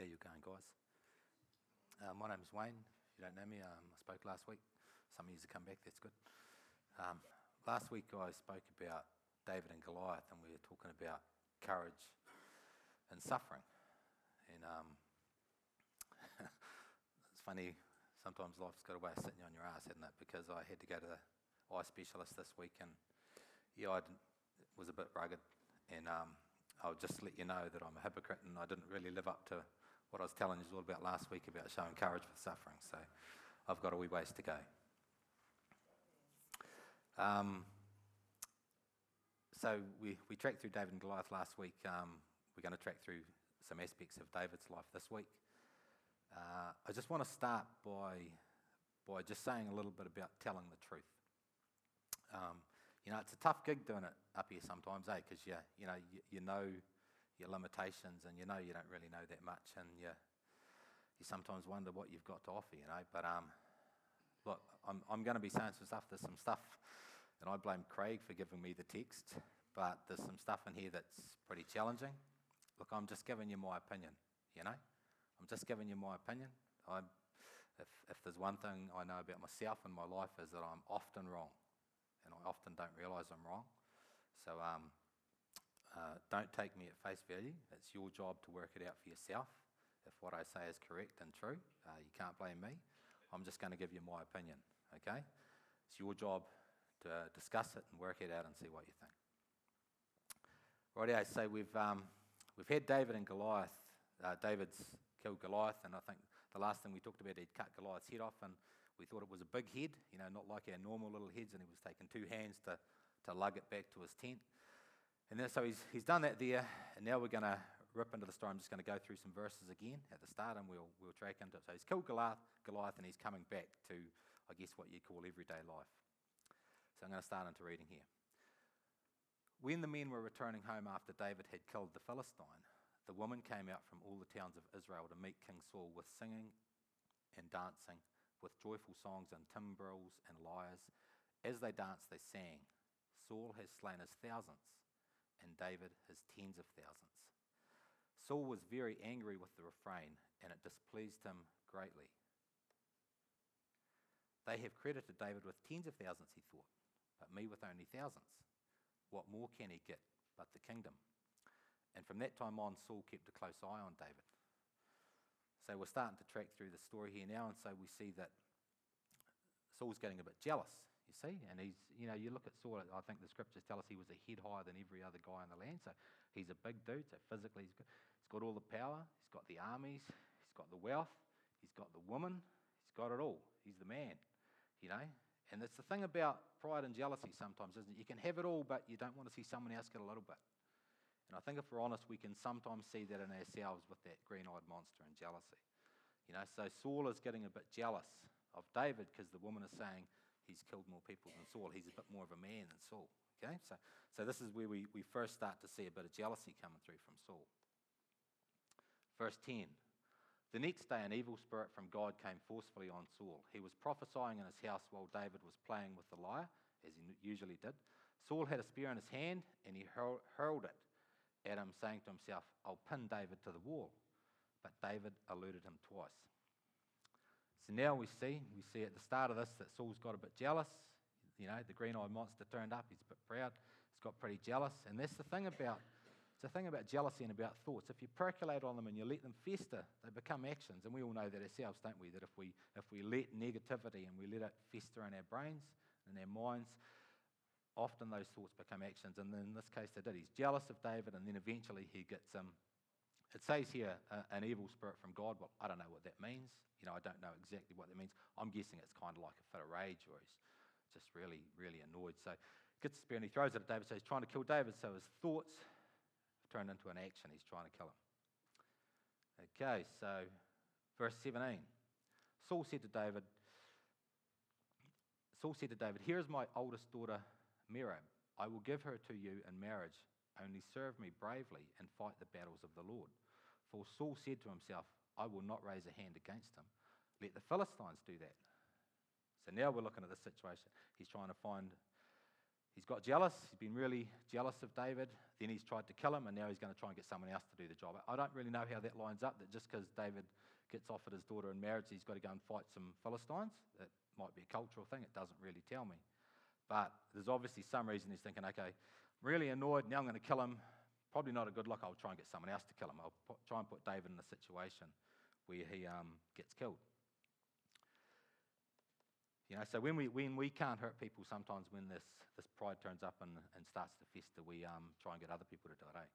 How you going, guys? Uh, my name's Wayne. If you don't know me, um, I spoke last week. Some of you have come back, that's good. Um, last week I spoke about David and Goliath, and we were talking about courage and suffering. And um, it's funny, sometimes life's got a way of sitting on your ass, hasn't it? Because I had to go to the eye specialist this week, and yeah, I was a bit rugged, and um, I'll just let you know that I'm a hypocrite, and I didn't really live up to what I was telling you all about last week about showing courage for suffering. So I've got a wee ways to go. Um, so we, we tracked through David and Goliath last week. Um, we're going to track through some aspects of David's life this week. Uh, I just want to start by, by just saying a little bit about telling the truth. Um, you know, it's a tough gig doing it up here sometimes, eh? Because you, you know, you, you know your limitations and you know you don't really know that much and you, you sometimes wonder what you've got to offer, you know. But um, look, I'm, I'm going to be saying some stuff. There's some stuff, and I blame Craig for giving me the text, but there's some stuff in here that's pretty challenging. Look, I'm just giving you my opinion, you know. I'm just giving you my opinion. i if, if there's one thing I know about myself and my life is that I'm often wrong, and I often don't realise I'm wrong. So um, uh, don't take me at face value. It's your job to work it out for yourself. If what I say is correct and true, uh, you can't blame me. I'm just going to give you my opinion, okay? It's your job to discuss it and work it out and see what you think. Righty, so we've, um, we've had David and Goliath. Uh, David's killed Goliath, and I think the last thing we talked about, he'd cut Goliath's head off, and we thought it was a big head, you know, not like our normal little heads, and he was taking two hands to, to lug it back to his tent. And then, so he's, he's done that there, and now we're going to rip into the story. I'm just going to go through some verses again at the start, and we'll, we'll track into it. So he's killed Goliath, Goliath, and he's coming back to, I guess, what you call everyday life. So I'm going to start into reading here. When the men were returning home after David had killed the Philistine, the women came out from all the towns of Israel to meet King Saul with singing and dancing, with joyful songs and timbrels and lyres. As they danced, they sang, Saul has slain his thousands and David his tens of thousands. Saul was very angry with the refrain, and it displeased him greatly. They have credited David with tens of thousands, he thought, but me with only thousands. What more can he get but the kingdom? And from that time on, Saul kept a close eye on David. So we're starting to track through the story here now, and so we see that Saul's getting a bit jealous you see, and he's, you know, you look at Saul, I think the scriptures tell us he was a head higher than every other guy in the land. So he's a big dude. So physically, he's got, he's got all the power, he's got the armies, he's got the wealth, he's got the woman, he's got it all. He's the man, you know. And it's the thing about pride and jealousy sometimes, isn't it? You can have it all, but you don't want to see someone else get a little bit. And I think if we're honest, we can sometimes see that in ourselves with that green eyed monster and jealousy. You know, so Saul is getting a bit jealous of David because the woman is saying, he's killed more people than Saul. He's a bit more of a man than Saul. Okay? So, so this is where we, we first start to see a bit of jealousy coming through from Saul. Verse 10. The next day, an evil spirit from God came forcefully on Saul. He was prophesying in his house while David was playing with the lyre, as he usually did. Saul had a spear in his hand, and he hurled it at him, saying to himself, I'll pin David to the wall. But David eluded him twice. So now we see, we see at the start of this that Saul's got a bit jealous. You know, the green eyed monster turned up, he's a bit proud, he's got pretty jealous. And that's the thing about it's the thing about jealousy and about thoughts. If you percolate on them and you let them fester, they become actions. And we all know that ourselves, don't we? That if we if we let negativity and we let it fester in our brains and our minds, often those thoughts become actions. And in this case, they did. He's jealous of David, and then eventually he gets um, it says here, uh, an evil spirit from God. Well, I don't know what that means. You know, I don't know exactly what that means. I'm guessing it's kind of like a fit of rage or he's just really, really annoyed. So he gets the spear and he throws it at David. So he's trying to kill David. So his thoughts have turned into an action. He's trying to kill him. Okay, so verse 17. Saul said to David, Saul said to David, Here is my oldest daughter, Merab. I will give her to you in marriage. Only serve me bravely and fight the battles of the Lord. For Saul said to himself, I will not raise a hand against him. Let the Philistines do that. So now we're looking at the situation. He's trying to find, he's got jealous. He's been really jealous of David. Then he's tried to kill him, and now he's going to try and get someone else to do the job. I don't really know how that lines up, that just because David gets offered his daughter in marriage, he's got to go and fight some Philistines. That might be a cultural thing. It doesn't really tell me. But there's obviously some reason he's thinking, okay, really annoyed, now I'm going to kill him. Probably not a good look. I'll try and get someone else to kill him. I'll put, try and put David in a situation where he um, gets killed. You know, so when we, when we can't hurt people, sometimes when this, this pride turns up and, and starts to fester, we um, try and get other people to do it, eh?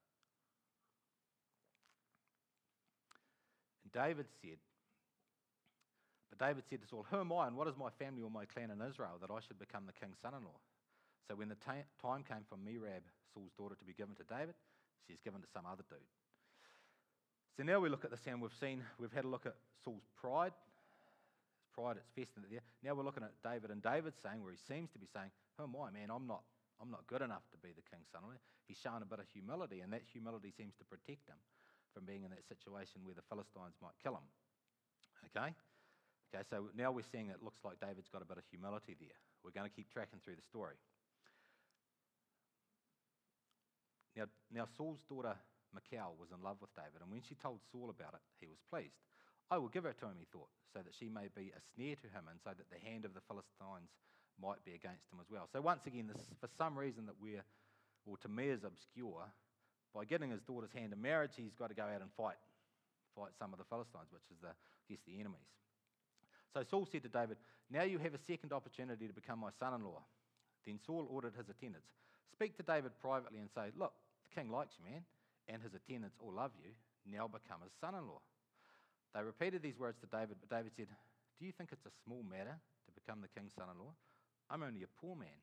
And David said, but David said to Saul, Who am I and what is my family or my clan in Israel that I should become the king's son in law? So when the t- time came for Merab, Saul's daughter, to be given to David, she's given to some other dude. So now we look at this and we've seen, we've had a look at Saul's pride, pride, it's festering there. Now we're looking at David, and David's saying, where he seems to be saying, oh Who am I, man? I'm not, I'm not good enough to be the king's son. He's shown a bit of humility, and that humility seems to protect him from being in that situation where the Philistines might kill him. Okay? Okay, so now we're seeing it looks like David's got a bit of humility there. We're going to keep tracking through the story. Now, now Saul's daughter Michal was in love with David, and when she told Saul about it, he was pleased. I will give her to him, he thought, so that she may be a snare to him, and so that the hand of the Philistines might be against him as well. So once again, this, for some reason that we're, or to me is obscure, by getting his daughter's hand in marriage, he's got to go out and fight, fight some of the Philistines, which is the, I guess, the enemies. So Saul said to David, Now you have a second opportunity to become my son-in-law. Then Saul ordered his attendants, Speak to David privately and say, Look, the king likes you, man, and his attendants all love you. Now become his son-in-law. They repeated these words to David, but David said, Do you think it's a small matter to become the king's son in law? I'm only a poor man,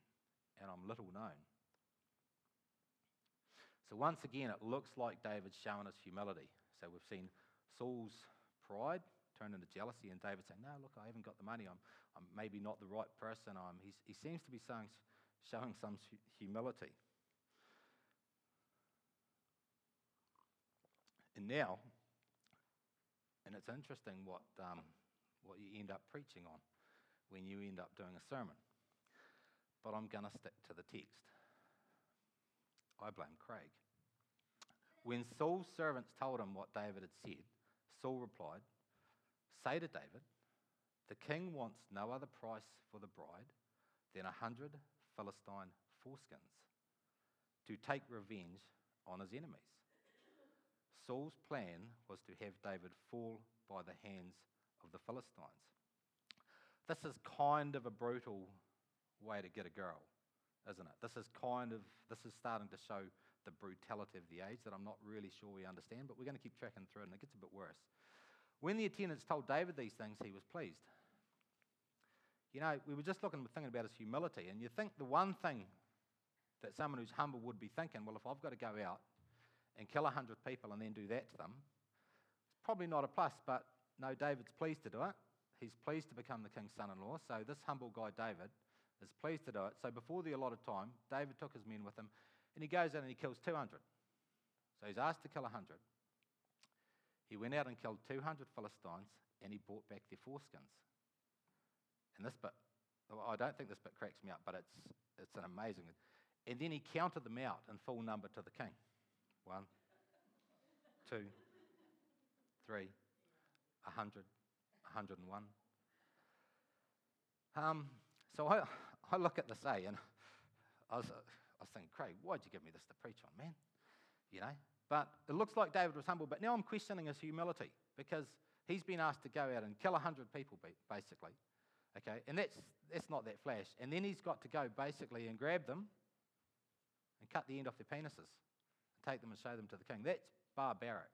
and I'm little known. So once again, it looks like David's showing his humility. So we've seen Saul's pride turn into jealousy, and David saying, No, look, I haven't got the money. I'm, I'm maybe not the right person. I'm, he seems to be showing, showing some humility. And now, and it's interesting what, um, what you end up preaching on when you end up doing a sermon. But I'm going to stick to the text. I blame Craig. When Saul's servants told him what David had said, Saul replied, Say to David, the king wants no other price for the bride than a hundred Philistine foreskins to take revenge on his enemies. Saul's plan was to have David fall by the hands of the Philistines. This is kind of a brutal way to get a girl, isn't it? This is kind of this is starting to show the brutality of the age that I'm not really sure we understand, but we're going to keep tracking through it and it gets a bit worse. When the attendants told David these things, he was pleased. You know, we were just looking thinking about his humility, and you think the one thing that someone who's humble would be thinking, well, if I've got to go out and kill 100 people and then do that to them, it's probably not a plus, but no, David's pleased to do it. He's pleased to become the king's son in law. So this humble guy, David, is pleased to do it. So before the allotted time, David took his men with him and he goes out and he kills 200. So he's asked to kill 100. He went out and killed 200 Philistines and he brought back their foreskins. And this bit, I don't think this bit cracks me up, but it's, it's an amazing. And then he counted them out in full number to the king. One, two, three, a hundred, a hundred and one. Um, so I, I look at this A and I was, I was thinking, Craig, why'd you give me this to preach on, man? You know? But it looks like David was humble, but now I'm questioning his humility because he's been asked to go out and kill 100 people, basically. Okay? And that's, that's not that flash. And then he's got to go basically and grab them and cut the end off their penises take them and show them to the king. That's barbaric.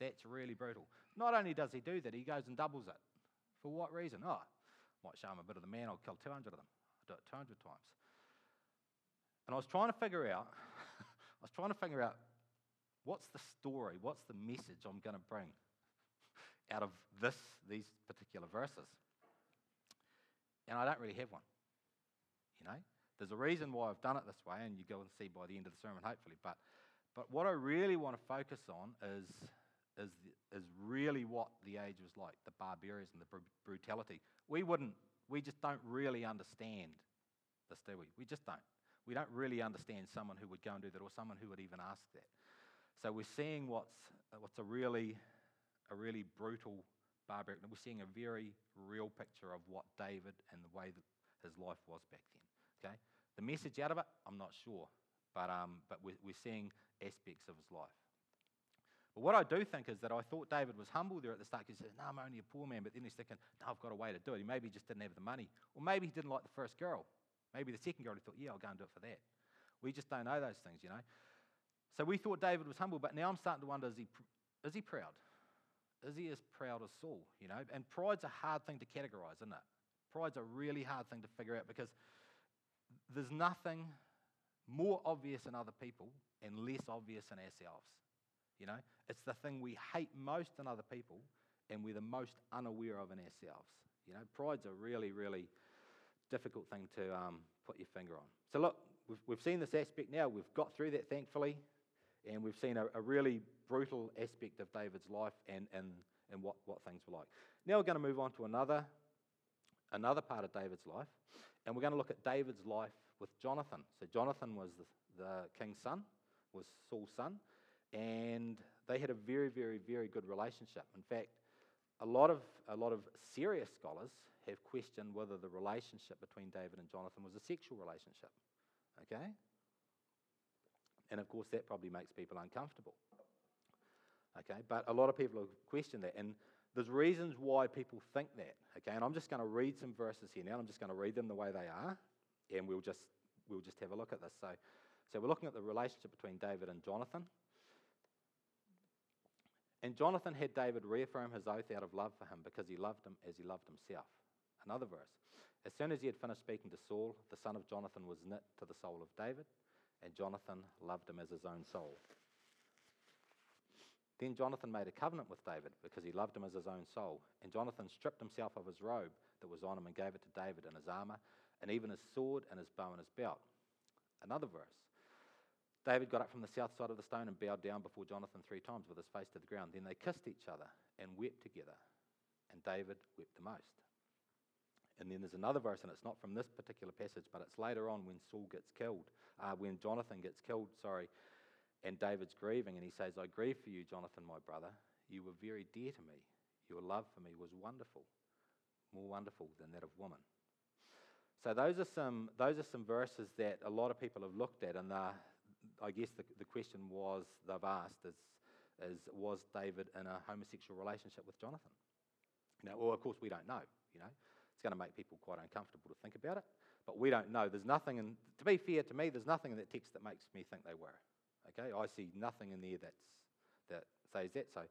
That's really brutal. Not only does he do that, he goes and doubles it. For what reason? Oh, might show him a bit of the man, I'll kill 200 of them. I'll do it 200 times. And I was trying to figure out, I was trying to figure out what's the story, what's the message I'm going to bring out of this, these particular verses. And I don't really have one. You know, there's a reason why I've done it this way, and you go and see by the end of the sermon, hopefully. But but what I really want to focus on is, is, is really what the age was like the barbarism, the br- brutality. We wouldn't, we just don't really understand this, do we? We just don't. We don't really understand someone who would go and do that or someone who would even ask that. So we're seeing what's, what's a, really, a really brutal barbaric. We're seeing a very real picture of what David and the way that his life was back then. Okay? The message out of it, I'm not sure. But, um, but we're, we're seeing aspects of his life. But what I do think is that I thought David was humble there at the start. He said, No, I'm only a poor man. But then he's thinking, No, I've got a way to do it. He maybe just didn't have the money. Or maybe he didn't like the first girl. Maybe the second girl, he thought, Yeah, I'll go and do it for that. We just don't know those things, you know. So we thought David was humble, but now I'm starting to wonder is he, is he proud? Is he as proud as Saul, you know? And pride's a hard thing to categorize, isn't it? Pride's a really hard thing to figure out because there's nothing more obvious in other people and less obvious in ourselves. You know, it's the thing we hate most in other people and we're the most unaware of in ourselves. You know, pride's a really, really difficult thing to um, put your finger on. So, look, we've, we've seen this aspect now. We've got through that, thankfully, and we've seen a, a really brutal aspect of David's life and, and, and what, what things were like. Now, we're going to move on to another, another part of David's life, and we're going to look at David's life with Jonathan. So Jonathan was the, the king's son, was Saul's son, and they had a very, very, very good relationship. In fact, a lot of a lot of serious scholars have questioned whether the relationship between David and Jonathan was a sexual relationship. Okay? And of course, that probably makes people uncomfortable. Okay, but a lot of people have questioned that, and there's reasons why people think that. Okay, and I'm just going to read some verses here now. I'm just going to read them the way they are, and we'll just we'll just have a look at this. So, so we're looking at the relationship between David and Jonathan. And Jonathan had David reaffirm his oath out of love for him because he loved him as he loved himself. Another verse. As soon as he had finished speaking to Saul, the son of Jonathan was knit to the soul of David, and Jonathan loved him as his own soul. Then Jonathan made a covenant with David because he loved him as his own soul. And Jonathan stripped himself of his robe that was on him and gave it to David and his armor, and even his sword and his bow and his belt. Another verse. David got up from the south side of the stone and bowed down before Jonathan three times with his face to the ground. Then they kissed each other and wept together, and David wept the most. And then there's another verse, and it's not from this particular passage, but it's later on when Saul gets killed, uh, when Jonathan gets killed, sorry, and David's grieving, and he says, I grieve for you, Jonathan, my brother. You were very dear to me. Your love for me was wonderful, more wonderful than that of woman. So those are some, those are some verses that a lot of people have looked at, and I guess the, the question was they've asked is, is, was David in a homosexual relationship with Jonathan? Now, well, of course, we don't know. You know, it's going to make people quite uncomfortable to think about it, but we don't know. There's nothing, in, to be fair to me, there's nothing in that text that makes me think they were. Okay, I see nothing in there that's, that says that. So,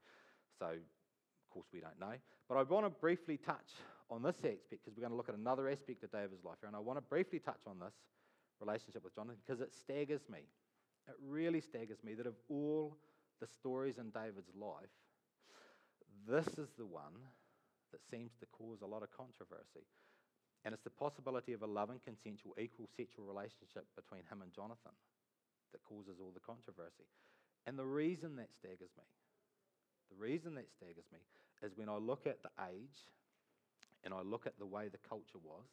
so of course we don't know. But I want to briefly touch on this aspect because we're going to look at another aspect of David's life here, and I want to briefly touch on this relationship with Jonathan because it staggers me. It really staggers me that of all the stories in David's life, this is the one that seems to cause a lot of controversy. And it's the possibility of a loving, consensual, equal sexual relationship between him and Jonathan that causes all the controversy. And the reason that staggers me, the reason that staggers me is when I look at the age and I look at the way the culture was,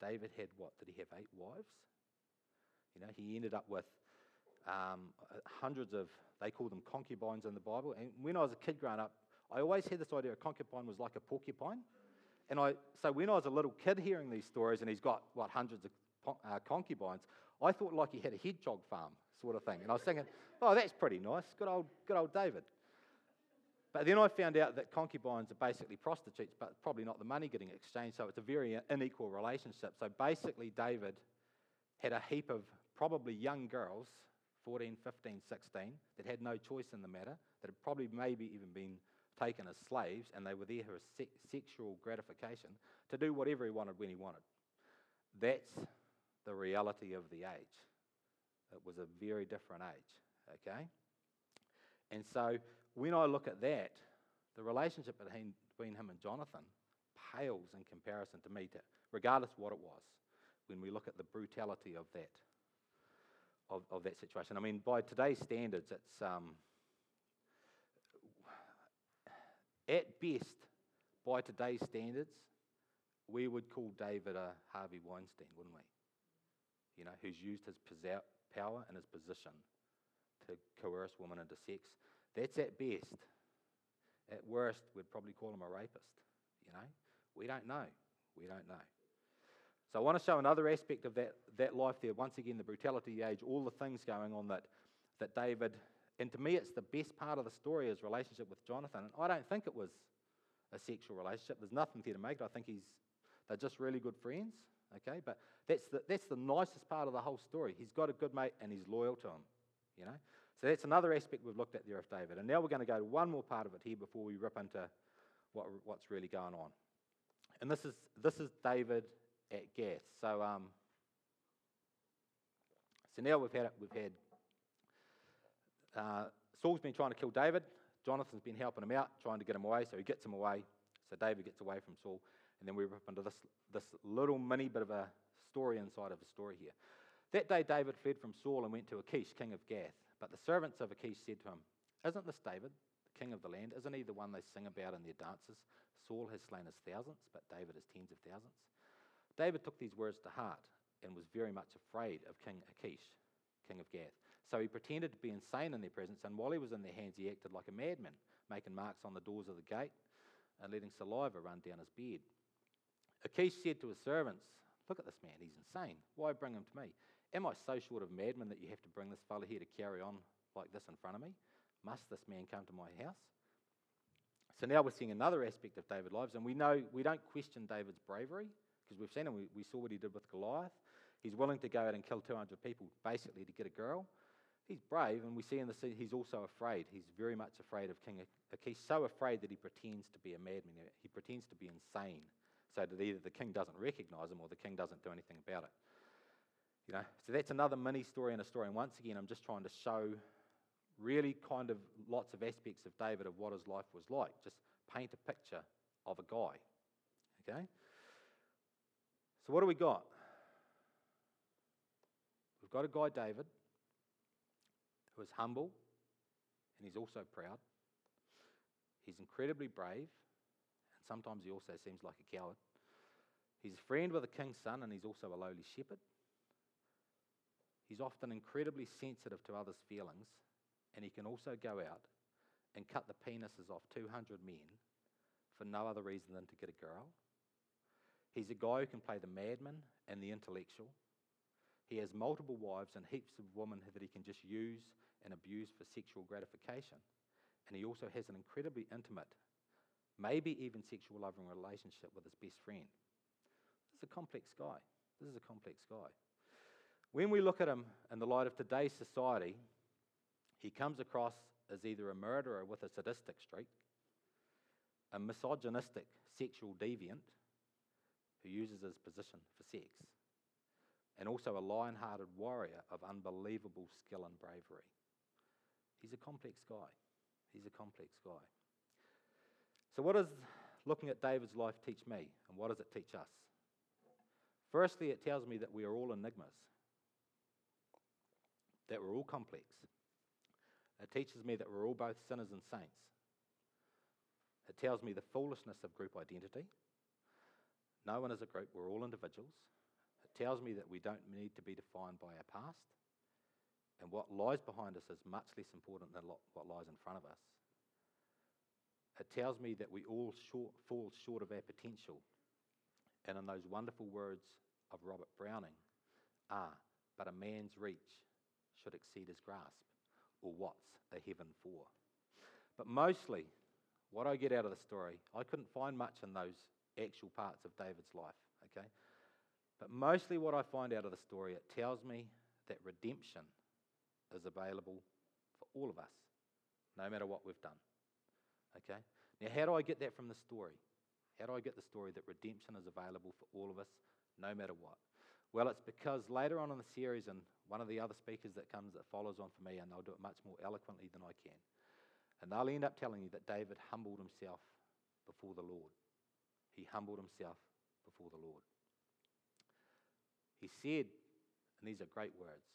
David had what? Did he have eight wives? You know, he ended up with um, hundreds of, they call them concubines in the Bible. And when I was a kid growing up, I always had this idea a concubine was like a porcupine. And I, so when I was a little kid hearing these stories, and he's got, what, hundreds of uh, concubines, I thought like he had a hedgehog farm sort of thing. And I was thinking, oh, that's pretty nice. Good old, good old David. But then I found out that concubines are basically prostitutes, but probably not the money getting exchanged. So it's a very unequal relationship. So basically, David had a heap of probably young girls, 14, 15, 16, that had no choice in the matter, that had probably maybe even been taken as slaves, and they were there for se- sexual gratification to do whatever he wanted when he wanted. That's the reality of the age. It was a very different age, okay? And so when I look at that, the relationship between, between him and Jonathan pales in comparison to me, to, regardless what it was, when we look at the brutality of that, of, of that situation. I mean, by today's standards, it's um, at best, by today's standards, we would call David a Harvey Weinstein, wouldn't we? you know, who's used his power and his position to coerce women into sex. That's at best. At worst, we'd probably call him a rapist. You know, we don't know. We don't know. So I want to show another aspect of that, that life there. Once again, the brutality the age, all the things going on that, that David, and to me, it's the best part of the story, his relationship with Jonathan. And I don't think it was a sexual relationship. There's nothing there to make it. I think he's, they're just really good friends. Okay, but that's the, that's the nicest part of the whole story. He's got a good mate and he's loyal to him. You know, so that's another aspect we've looked at there of David. And now we're going to go to one more part of it here before we rip into what, what's really going on. And this is this is David at Gath. So um, so now we've had we've had uh, Saul's been trying to kill David. Jonathan's been helping him out, trying to get him away. So he gets him away. So David gets away from Saul, and then we rip into this this little mini bit of a story inside of a story here. That day David fled from Saul and went to Achish, king of Gath. But the servants of Achish said to him, Isn't this David, the king of the land? Isn't he the one they sing about in their dances? Saul has slain his thousands, but David his tens of thousands. David took these words to heart and was very much afraid of King Achish, king of Gath. So he pretended to be insane in their presence, and while he was in their hands, he acted like a madman, making marks on the doors of the gate and letting saliva run down his beard. Achish said to his servants, Look at this man, he's insane. Why bring him to me? Am I so short of madman that you have to bring this fellow here to carry on like this in front of me? Must this man come to my house? So now we're seeing another aspect of David's lives, and we know we don't question David's bravery because we've seen him. We, we saw what he did with Goliath. He's willing to go out and kill 200 people basically to get a girl. He's brave, and we see in the scene he's also afraid. He's very much afraid of King Achish, so afraid that he pretends to be a madman. He pretends to be insane so that either the king doesn't recognize him or the king doesn't do anything about it. You know, so that's another mini story in a story. And once again, I'm just trying to show really kind of lots of aspects of David of what his life was like. Just paint a picture of a guy. Okay? So what do we got? We've got a guy, David, who is humble and he's also proud. He's incredibly brave, and sometimes he also seems like a coward. He's a friend with a king's son, and he's also a lowly shepherd. He's often incredibly sensitive to others' feelings, and he can also go out and cut the penises off 200 men for no other reason than to get a girl. He's a guy who can play the madman and the intellectual. He has multiple wives and heaps of women that he can just use and abuse for sexual gratification. And he also has an incredibly intimate, maybe even sexual loving relationship with his best friend. This is a complex guy. This is a complex guy. When we look at him in the light of today's society, he comes across as either a murderer with a sadistic streak, a misogynistic sexual deviant who uses his position for sex, and also a lion hearted warrior of unbelievable skill and bravery. He's a complex guy. He's a complex guy. So, what does looking at David's life teach me, and what does it teach us? Firstly, it tells me that we are all enigmas that we're all complex. It teaches me that we're all both sinners and saints. It tells me the foolishness of group identity. No one is a group, we're all individuals. It tells me that we don't need to be defined by our past. And what lies behind us is much less important than what lies in front of us. It tells me that we all short, fall short of our potential. And in those wonderful words of Robert Browning, are but a man's reach should exceed his grasp, or what's a heaven for. But mostly, what I get out of the story, I couldn't find much in those actual parts of David's life, okay? But mostly, what I find out of the story, it tells me that redemption is available for all of us, no matter what we've done, okay? Now, how do I get that from the story? How do I get the story that redemption is available for all of us, no matter what? Well, it's because later on in the series, and one of the other speakers that comes that follows on for me, and they'll do it much more eloquently than I can, and they'll end up telling you that David humbled himself before the Lord. He humbled himself before the Lord. He said, and these are great words,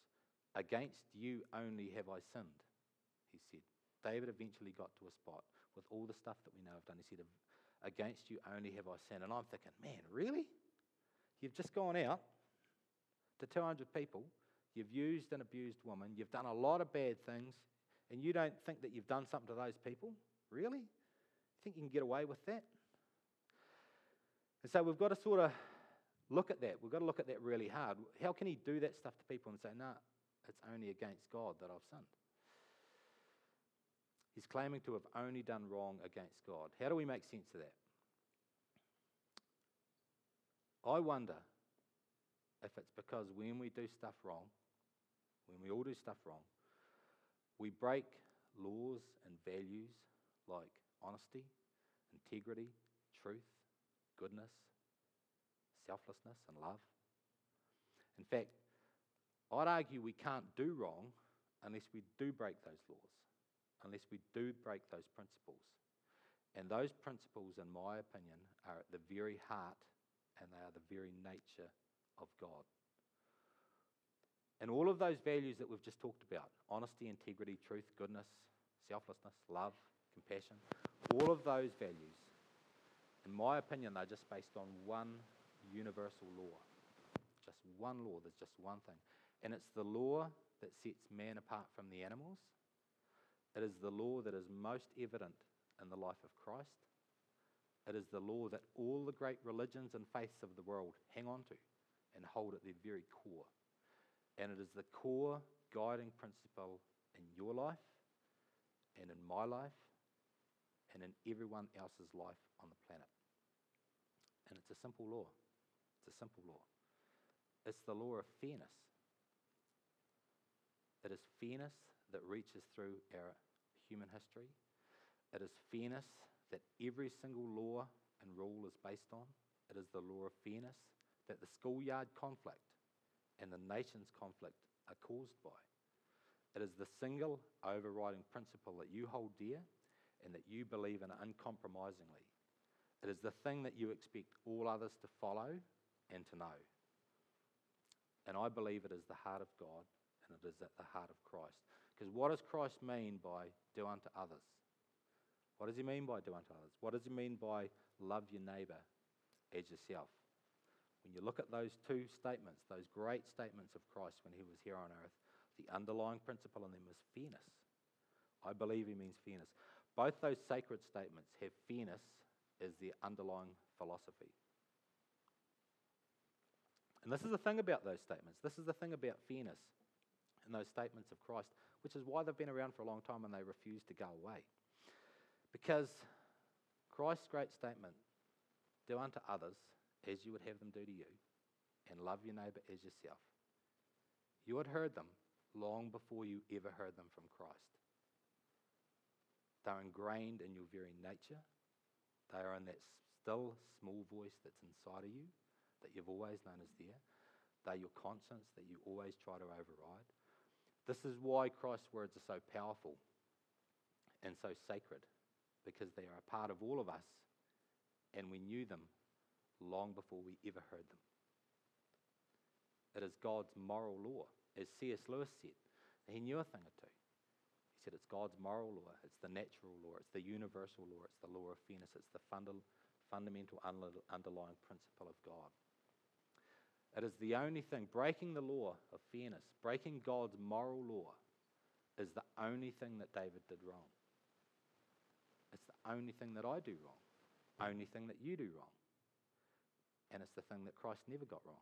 Against you only have I sinned, he said. David eventually got to a spot with all the stuff that we know have done. He said, Against you only have I sinned. And I'm thinking, man, really? You've just gone out to 200 people. You've used and abused women. You've done a lot of bad things, and you don't think that you've done something to those people? Really? You think you can get away with that? And so we've got to sort of look at that. We've got to look at that really hard. How can he do that stuff to people and say, no, nah, it's only against God that I've sinned? He's claiming to have only done wrong against God. How do we make sense of that? I wonder if it's because when we do stuff wrong, when we all do stuff wrong, we break laws and values like honesty, integrity, truth, goodness, selflessness, and love. In fact, I'd argue we can't do wrong unless we do break those laws, unless we do break those principles. And those principles, in my opinion, are at the very heart and they are the very nature of God. And all of those values that we've just talked about honesty, integrity, truth, goodness, selflessness, love, compassion all of those values, in my opinion, they're just based on one universal law. Just one law, there's just one thing. And it's the law that sets man apart from the animals. It is the law that is most evident in the life of Christ. It is the law that all the great religions and faiths of the world hang on to and hold at their very core. And it is the core guiding principle in your life and in my life and in everyone else's life on the planet. And it's a simple law. It's a simple law. It's the law of fairness. It is fairness that reaches through our human history. It is fairness that every single law and rule is based on. It is the law of fairness that the schoolyard conflict and the nation's conflict are caused by. It is the single overriding principle that you hold dear and that you believe in uncompromisingly. It is the thing that you expect all others to follow and to know. And I believe it is the heart of God and it is at the heart of Christ. Because what does Christ mean by do unto others? What does he mean by do unto others? What does he mean by love your neighbor as yourself? When you look at those two statements, those great statements of Christ when he was here on earth, the underlying principle in them is fairness. I believe he means fairness. Both those sacred statements have fairness as the underlying philosophy. And this is the thing about those statements. This is the thing about fairness in those statements of Christ, which is why they've been around for a long time and they refuse to go away. Because Christ's great statement, do unto others as you would have them do to you, and love your neighbor as yourself, you had heard them long before you ever heard them from Christ. They're ingrained in your very nature. They are in that still small voice that's inside of you that you've always known is there. They're your conscience that you always try to override. This is why Christ's words are so powerful and so sacred because they are a part of all of us and we knew them long before we ever heard them. It is God's moral law, as C.S. Lewis said. He knew a thing or two. He said it's God's moral law, it's the natural law, it's the universal law, it's the law of fairness, it's the funda- fundamental underlying principle of God. It is the only thing, breaking the law of fairness, breaking God's moral law, is the only thing that David did wrong. It's the only thing that I do wrong, only thing that you do wrong. And it's the thing that Christ never got wrong.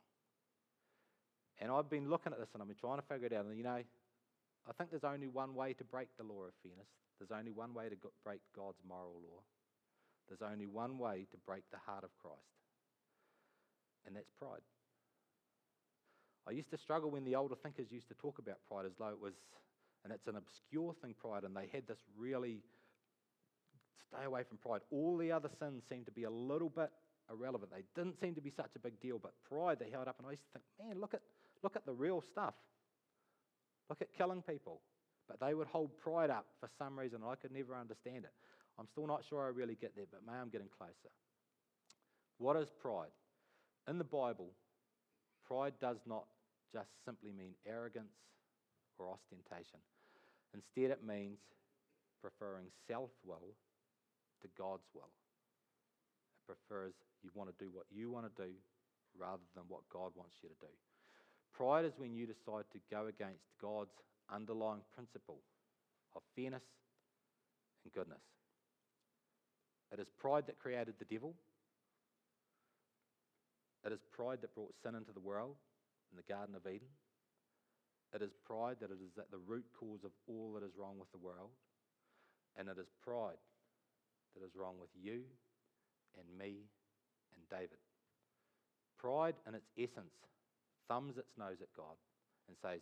And I've been looking at this and I've been trying to figure it out. And you know, I think there's only one way to break the law of fairness. There's only one way to go- break God's moral law. There's only one way to break the heart of Christ, and that's pride. I used to struggle when the older thinkers used to talk about pride as though it was, and it's an obscure thing, pride, and they had this really Stay away from pride. All the other sins seemed to be a little bit irrelevant. They didn't seem to be such a big deal, but pride they held up. And I used to think, man, look at, look at the real stuff. Look at killing people. But they would hold pride up for some reason, and I could never understand it. I'm still not sure I really get there, but maybe I'm getting closer. What is pride? In the Bible, pride does not just simply mean arrogance or ostentation. Instead, it means preferring self will to God's will. Prefers you want to do what you want to do rather than what God wants you to do. Pride is when you decide to go against God's underlying principle of fairness and goodness. It is pride that created the devil. It is pride that brought sin into the world in the Garden of Eden. It is pride that it is at the root cause of all that is wrong with the world. And it is pride that is wrong with you and me and David. Pride, in its essence, thumbs its nose at God and says,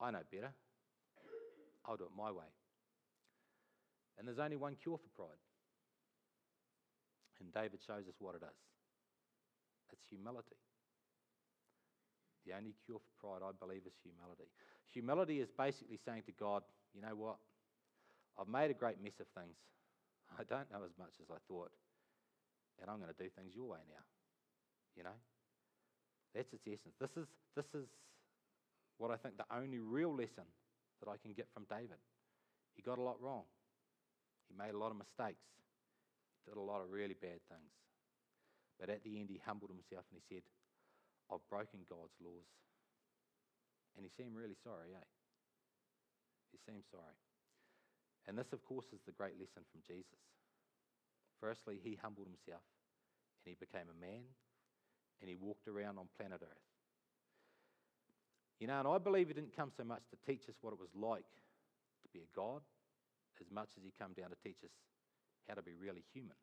I know better. I'll do it my way. And there's only one cure for pride. And David shows us what it is it's humility. The only cure for pride, I believe, is humility. Humility is basically saying to God, you know what? I've made a great mess of things. I don't know as much as I thought. And I'm going to do things your way now. You know? That's its essence. This is, this is what I think the only real lesson that I can get from David. He got a lot wrong. He made a lot of mistakes. He did a lot of really bad things. But at the end, he humbled himself and he said, I've broken God's laws. And he seemed really sorry, eh? He seemed sorry. And this, of course, is the great lesson from Jesus. Firstly, he humbled himself and he became a man and he walked around on planet Earth. You know, and I believe he didn't come so much to teach us what it was like to be a God as much as he came down to teach us how to be really human.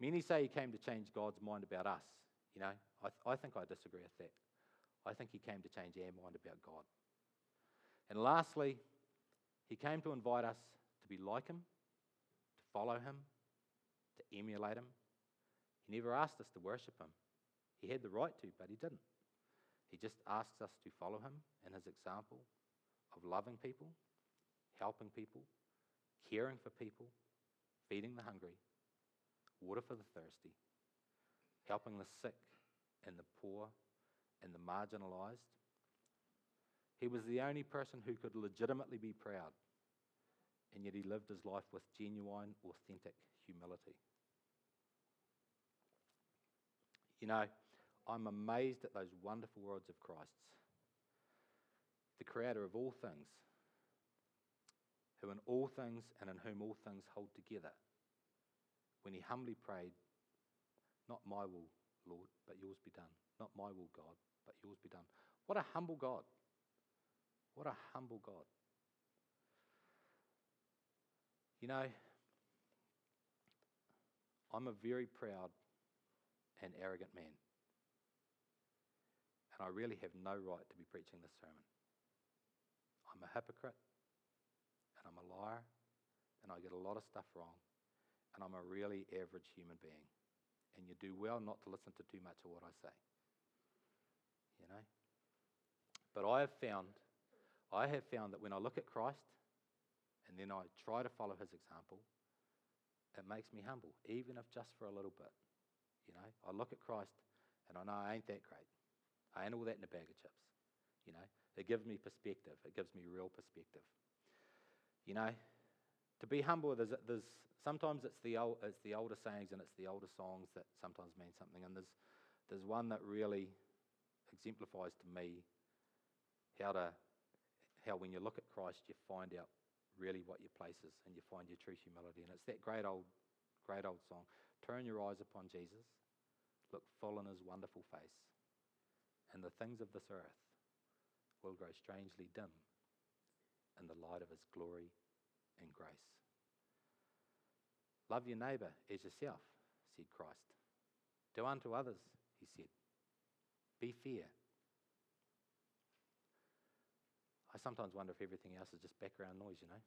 Many say he came to change God's mind about us. You know, I, th- I think I disagree with that. I think he came to change our mind about God. And lastly, he came to invite us to be like him, follow him, to emulate him. He never asked us to worship him. He had the right to, but he didn't. He just asks us to follow him in his example of loving people, helping people, caring for people, feeding the hungry, water for the thirsty, helping the sick and the poor and the marginalized. He was the only person who could legitimately be proud, and yet he lived his life with genuine, authentic humility. You know, I'm amazed at those wonderful words of Christ's, the creator of all things, who in all things and in whom all things hold together, when he humbly prayed, Not my will, Lord, but yours be done. Not my will, God, but yours be done. What a humble God. What a humble God. You know, I'm a very proud and arrogant man. And I really have no right to be preaching this sermon. I'm a hypocrite, and I'm a liar, and I get a lot of stuff wrong, and I'm a really average human being. And you do well not to listen to too much of what I say. You know? But I have found, I have found that when I look at Christ and then I try to follow his example, it makes me humble, even if just for a little bit. You know, I look at Christ and I know I ain't that great. I ain't all that in a bag of chips. You know, it gives me perspective. It gives me real perspective. You know, to be humble, there's, there's sometimes it's the old, it's the older sayings and it's the older songs that sometimes mean something. And there's there's one that really exemplifies to me how to how when you look at Christ, you find out really what your place is and you find your true humility. And it's that great old, great old song. Turn your eyes upon Jesus, look full in his wonderful face, and the things of this earth will grow strangely dim in the light of his glory and grace. Love your neighbor as yourself, said Christ. Do unto others, he said. Be fair. I sometimes wonder if everything else is just background noise, you know.